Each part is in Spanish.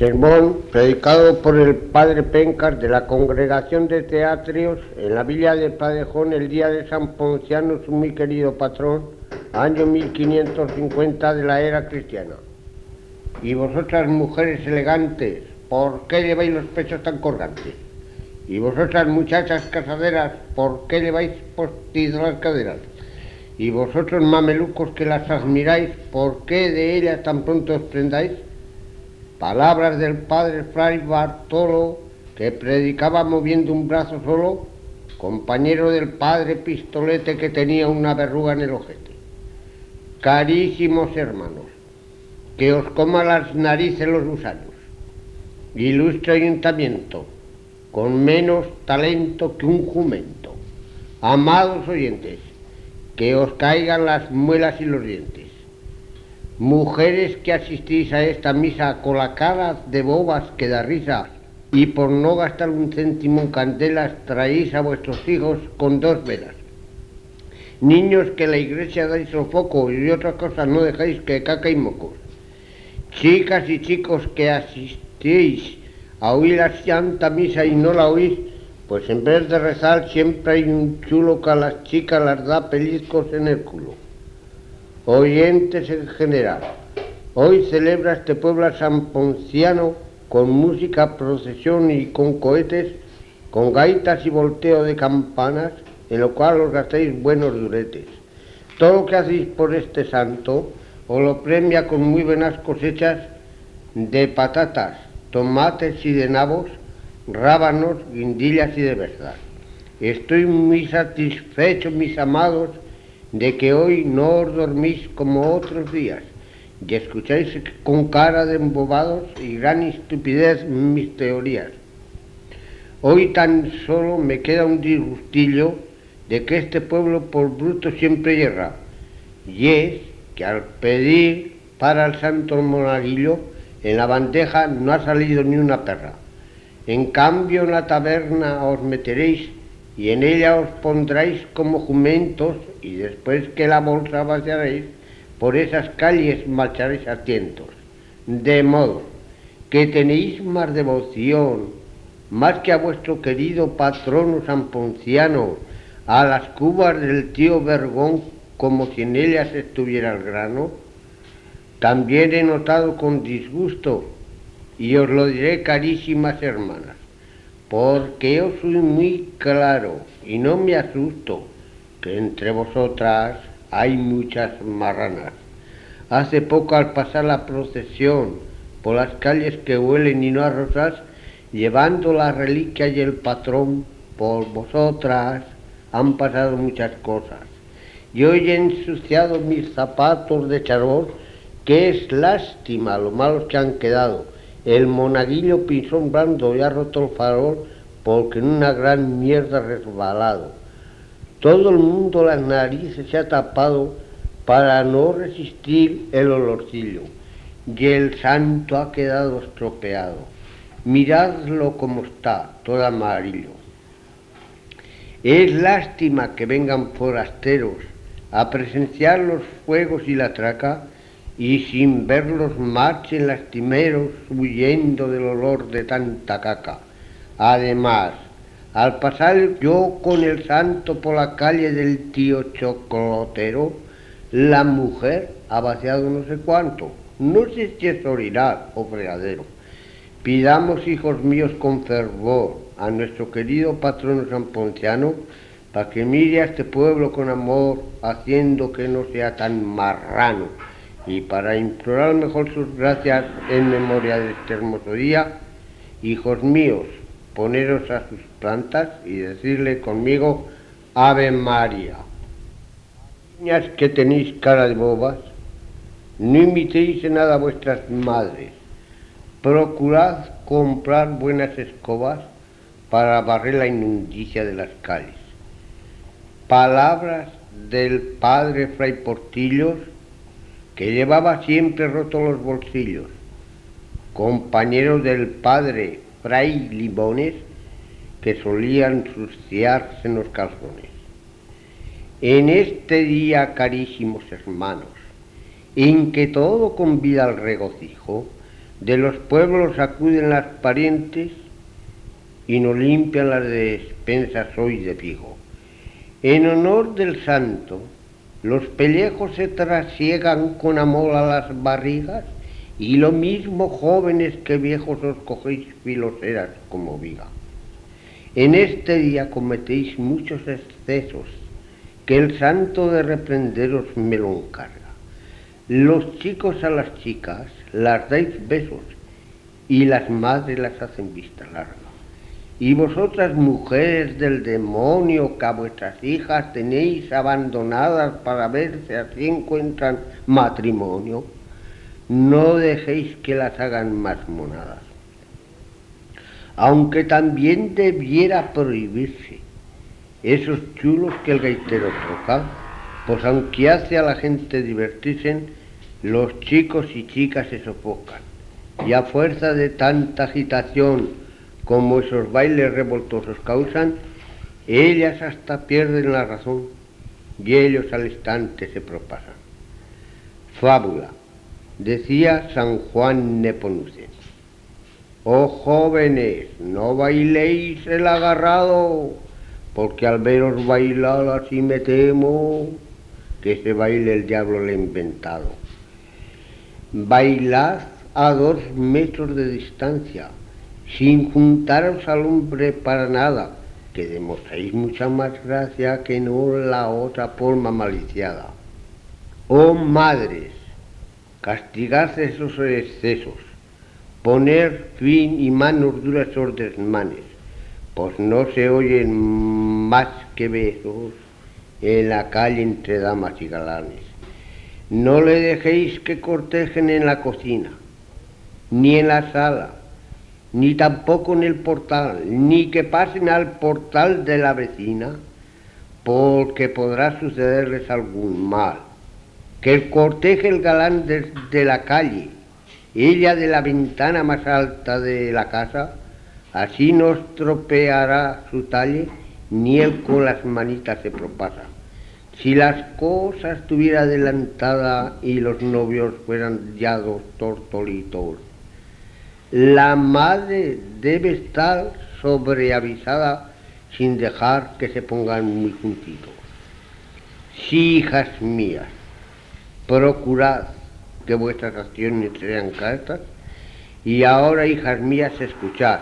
Sermón predicado por el padre Pencas de la Congregación de Teatrios en la villa de Padejón el día de San Ponciano, su muy querido patrón, año 1550 de la era cristiana. Y vosotras mujeres elegantes, ¿por qué lleváis los pechos tan colgantes? Y vosotras muchachas casaderas, ¿por qué lleváis postizas las caderas? Y vosotros mamelucos que las admiráis, ¿por qué de ellas tan pronto os prendáis? Palabras del padre Fray Bartolo, que predicaba moviendo un brazo solo, compañero del padre Pistolete que tenía una verruga en el ojete. Carísimos hermanos, que os coma las narices los gusanos. Ilustre ayuntamiento, con menos talento que un jumento. Amados oyentes, que os caigan las muelas y los dientes. Mujeres que asistís a esta misa con la cara de bobas que da risa y por no gastar un céntimo en candelas traéis a vuestros hijos con dos velas. Niños que la iglesia dais el foco y otras cosas no dejáis que caca y mocos. Chicas y chicos que asistéis a oír la santa misa y no la oís, pues en vez de rezar siempre hay un chulo que a las chicas las da pellizcos en el culo oyentes en general. Hoy celebra este pueblo a San Ponciano con música, procesión y con cohetes, con gaitas y volteo de campanas, en lo cual os gastéis buenos duretes. Todo lo que hacéis por este santo os lo premia con muy buenas cosechas de patatas, tomates y de nabos, rábanos, guindillas y de verdad. Estoy muy satisfecho, mis amados, de que hoy no os dormís como otros días y escucháis con cara de embobados y gran estupidez mis teorías. Hoy tan solo me queda un disgustillo de que este pueblo por bruto siempre yerra, y es que al pedir para el santo monaguillo, en la bandeja no ha salido ni una perra. En cambio en la taberna os meteréis y en ella os pondréis como jumentos y después que la bolsa vaciaréis, por esas calles marcharéis a tientos. De modo que tenéis más devoción, más que a vuestro querido patrono San Ponciano, a las cubas del tío Vergón como si en ellas estuviera el grano. También he notado con disgusto, y os lo diré carísimas hermanas, porque yo soy muy claro y no me asusto que entre vosotras hay muchas marranas. Hace poco al pasar la procesión por las calles que huelen y no a rosas, llevando la reliquia y el patrón, por vosotras han pasado muchas cosas. Y hoy he ensuciado mis zapatos de charbón, que es lástima lo malos que han quedado. El monaguillo pinzón blando y ha roto el farol porque en una gran mierda resbalado. Todo el mundo las narices se ha tapado para no resistir el olorcillo y el santo ha quedado estropeado. Miradlo como está, todo amarillo. Es lástima que vengan forasteros a presenciar los fuegos y la traca y sin verlos marchen lastimeros huyendo del olor de tanta caca. Además, al pasar yo con el santo por la calle del tío Chocolotero, la mujer ha vaciado no sé cuánto. No sé si es orinar o fregadero. Pidamos, hijos míos, con fervor a nuestro querido patrono San Ponciano para que mire a este pueblo con amor, haciendo que no sea tan marrano, y para implorar mejor sus gracias en memoria de este hermoso día, hijos míos, poneros a sus plantas y decirle conmigo Ave María. Niñas que tenéis cara de bobas, no imitéis en nada a vuestras madres. Procurad comprar buenas escobas para barrer la inmundicia de las calles. Palabras del padre Fray Portillos, que llevaba siempre rotos los bolsillos. Compañeros del padre Fray Limones, que solían suciarse en los calzones. En este día, carísimos hermanos, en que todo convida al regocijo, De los pueblos acuden las parientes y nos limpian las despensas hoy de fijo. En honor del santo, los pellejos se trasiegan con amor a las barrigas y lo mismo jóvenes que viejos os cogéis filoseras como viga. En este día cometéis muchos excesos, que el santo de reprenderos me lo encarga. Los chicos a las chicas las dais besos y las madres las hacen vista larga. Y vosotras mujeres del demonio que a vuestras hijas tenéis abandonadas para ver si así encuentran matrimonio, no dejéis que las hagan más monadas. Aunque también debiera prohibirse esos chulos que el gaitero toca, pues aunque hace a la gente divertirse, los chicos y chicas se sofocan. Y a fuerza de tanta agitación como esos bailes revoltosos causan, ellas hasta pierden la razón y ellos al instante se propasan. Fábula Decía San Juan Neponucen, oh jóvenes, no bailéis el agarrado, porque al veros bailar así me temo que se baile el diablo le inventado. Bailad a dos metros de distancia, sin juntaros al hombre para nada, que demostréis mucha más gracia que no la otra forma maliciada. Oh madres, castigar esos excesos, poner fin y manos duras a esos desmanes, pues no se oyen más que besos en la calle entre damas y galanes. No le dejéis que cortejen en la cocina, ni en la sala, ni tampoco en el portal, ni que pasen al portal de la vecina, porque podrá sucederles algún mal que el corteje el galán de, la calle, ella de la ventana más alta de la casa, así no estropeará su talle, ni él con las manitas se propasa. Si las cosas tuviera adelantada y los novios fueran ya dos tortolitos, la madre debe estar sobreavisada sin dejar que se pongan muy juntitos. Sí, hijas mías, procurad que vuestras acciones sean cartas, y ahora, hijas mías, escuchad,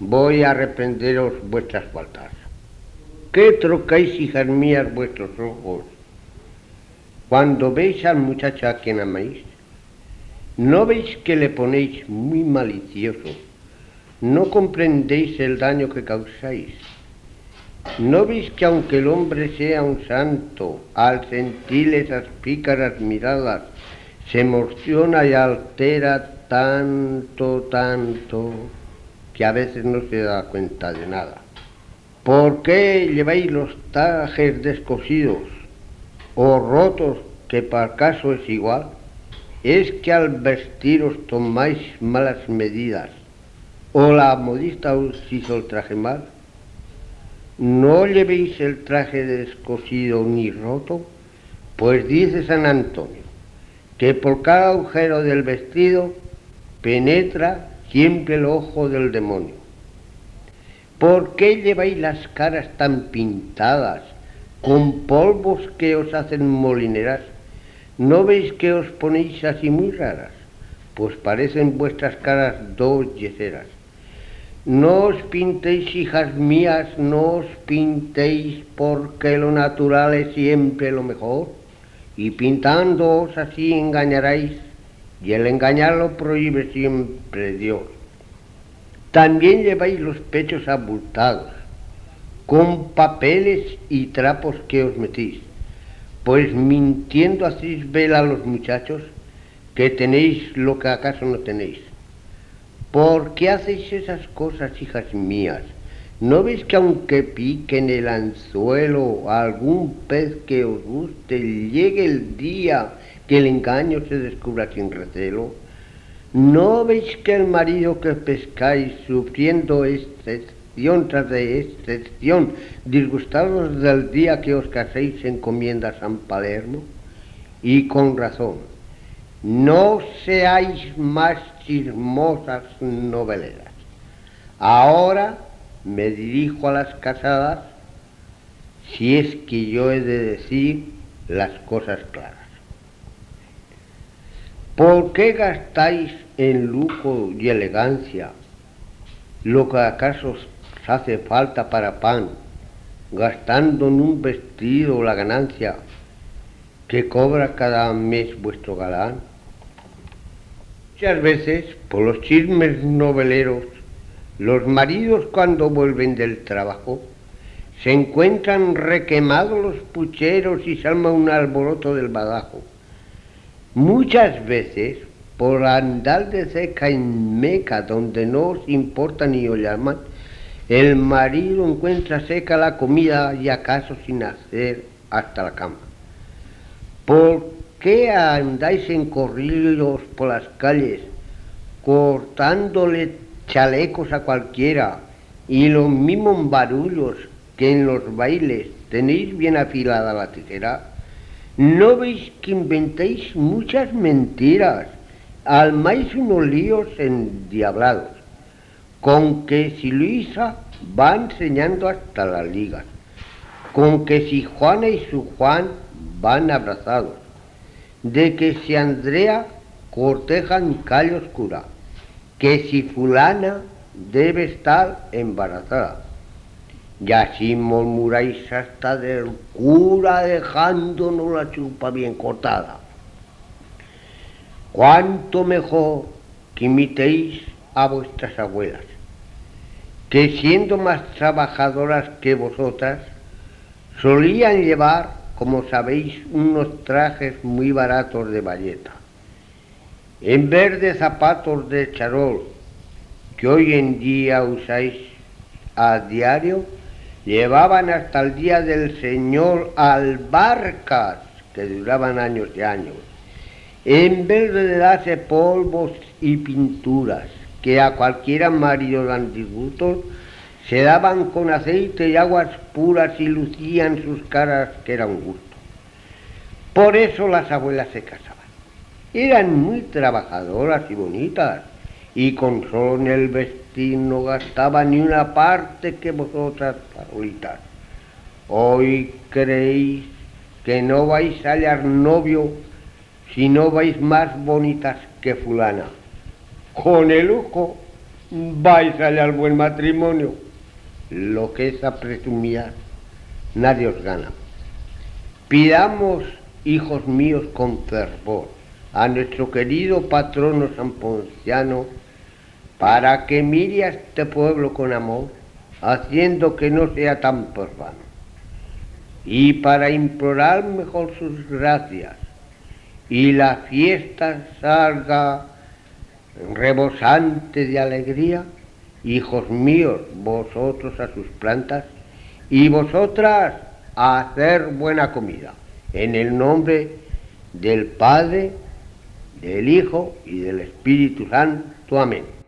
voy a arrependeros vuestras faltas. ¿Qué trocáis, hijas mías, vuestros ojos cuando veis al muchacho a quien amáis? ¿No veis que le ponéis muy malicioso? ¿No comprendéis el daño que causáis? ¿No veis que aunque el hombre sea un santo, al sentir esas pícaras miradas, se emociona y altera tanto, tanto, que a veces no se da cuenta de nada? ¿Por qué lleváis los trajes descosidos o rotos, que para caso es igual? Es que al vestiros tomáis malas medidas, o la modista os hizo el traje mal. No llevéis el traje descosido ni roto, pues dice San Antonio que por cada agujero del vestido penetra siempre el ojo del demonio. ¿Por qué lleváis las caras tan pintadas, con polvos que os hacen molineras? ¿No veis que os ponéis así muy raras? Pues parecen vuestras caras dos yeseras. No os pintéis, hijas mías, no os pintéis porque lo natural es siempre lo mejor, y pintándoos así engañaréis, y el engañar lo prohíbe siempre Dios. También lleváis los pechos abultados, con papeles y trapos que os metís, pues mintiendo hacéis ver a los muchachos que tenéis lo que acaso no tenéis ¿Por qué hacéis esas cosas, hijas mías? ¿No veis que aunque pique en el anzuelo algún pez que os guste, llegue el día que el engaño se descubra sin recelo? ¿No veis que el marido que pescáis, sufriendo excepción tras de excepción, disgustados del día que os caséis, encomienda a San Palermo? Y con razón, no seáis más chismosas noveleras. Ahora me dirijo a las casadas si es que yo he de decir las cosas claras. ¿Por qué gastáis en lujo y elegancia lo que acaso os hace falta para pan, gastando en un vestido la ganancia que cobra cada mes vuestro galán? Muchas veces, por los chismes noveleros, los maridos cuando vuelven del trabajo se encuentran requemados los pucheros y se arma un alboroto del badajo. Muchas veces, por andar de cerca en Meca, donde no os importa ni os llaman, el marido encuentra seca la comida y acaso sin hacer hasta la cama. ¿Por qué andáis en corrillos por las calles, cortándole chalecos a cualquiera y los mismos barullos que en los bailes tenéis bien afilada la tijera? ¿No veis que inventáis muchas mentiras? Almáis unos líos endiablados, con que si Luisa va enseñando hasta las ligas, con que si Juana y su Juan van abrazados, de que si Andrea cortejan calle oscura, que si fulana debe estar embarazada. Y así murmuráis hasta del cura dejándonos la chupa bien cortada. Cuánto mejor que imitéis a vuestras abuelas, que siendo más trabajadoras que vosotras, solían llevar, como sabéis, unos trajes muy baratos de valleta en vez de zapatos de charol que hoy en día usáis a diario, llevaban hasta el día del Señor albarcas que duraban años y años. En vez de darse polvos y pinturas que a cualquiera marido dan disgustos, se daban con aceite y aguas puras y lucían sus caras que era un gusto. Por eso las abuelas se casaban. Eran muy trabajadoras y bonitas, y con solo en el vestir no gastaban ni una parte que vosotras, parolitas. Hoy creéis que no vais a hallar novio si no vais más bonitas que fulana. Con el lujo vais a hallar buen matrimonio. Lo que es a presumir, nadie os gana. Pidamos, hijos míos, con fervor a nuestro querido patrono San Ponciano para que mire a este pueblo con amor, haciendo que no sea tan profano, y para implorar mejor sus gracias, y la fiesta salga rebosante de alegría, hijos míos, vosotros a sus plantas, y vosotras a hacer buena comida, en el nombre del Padre, del Hijo y del Espíritu Santo. Amén.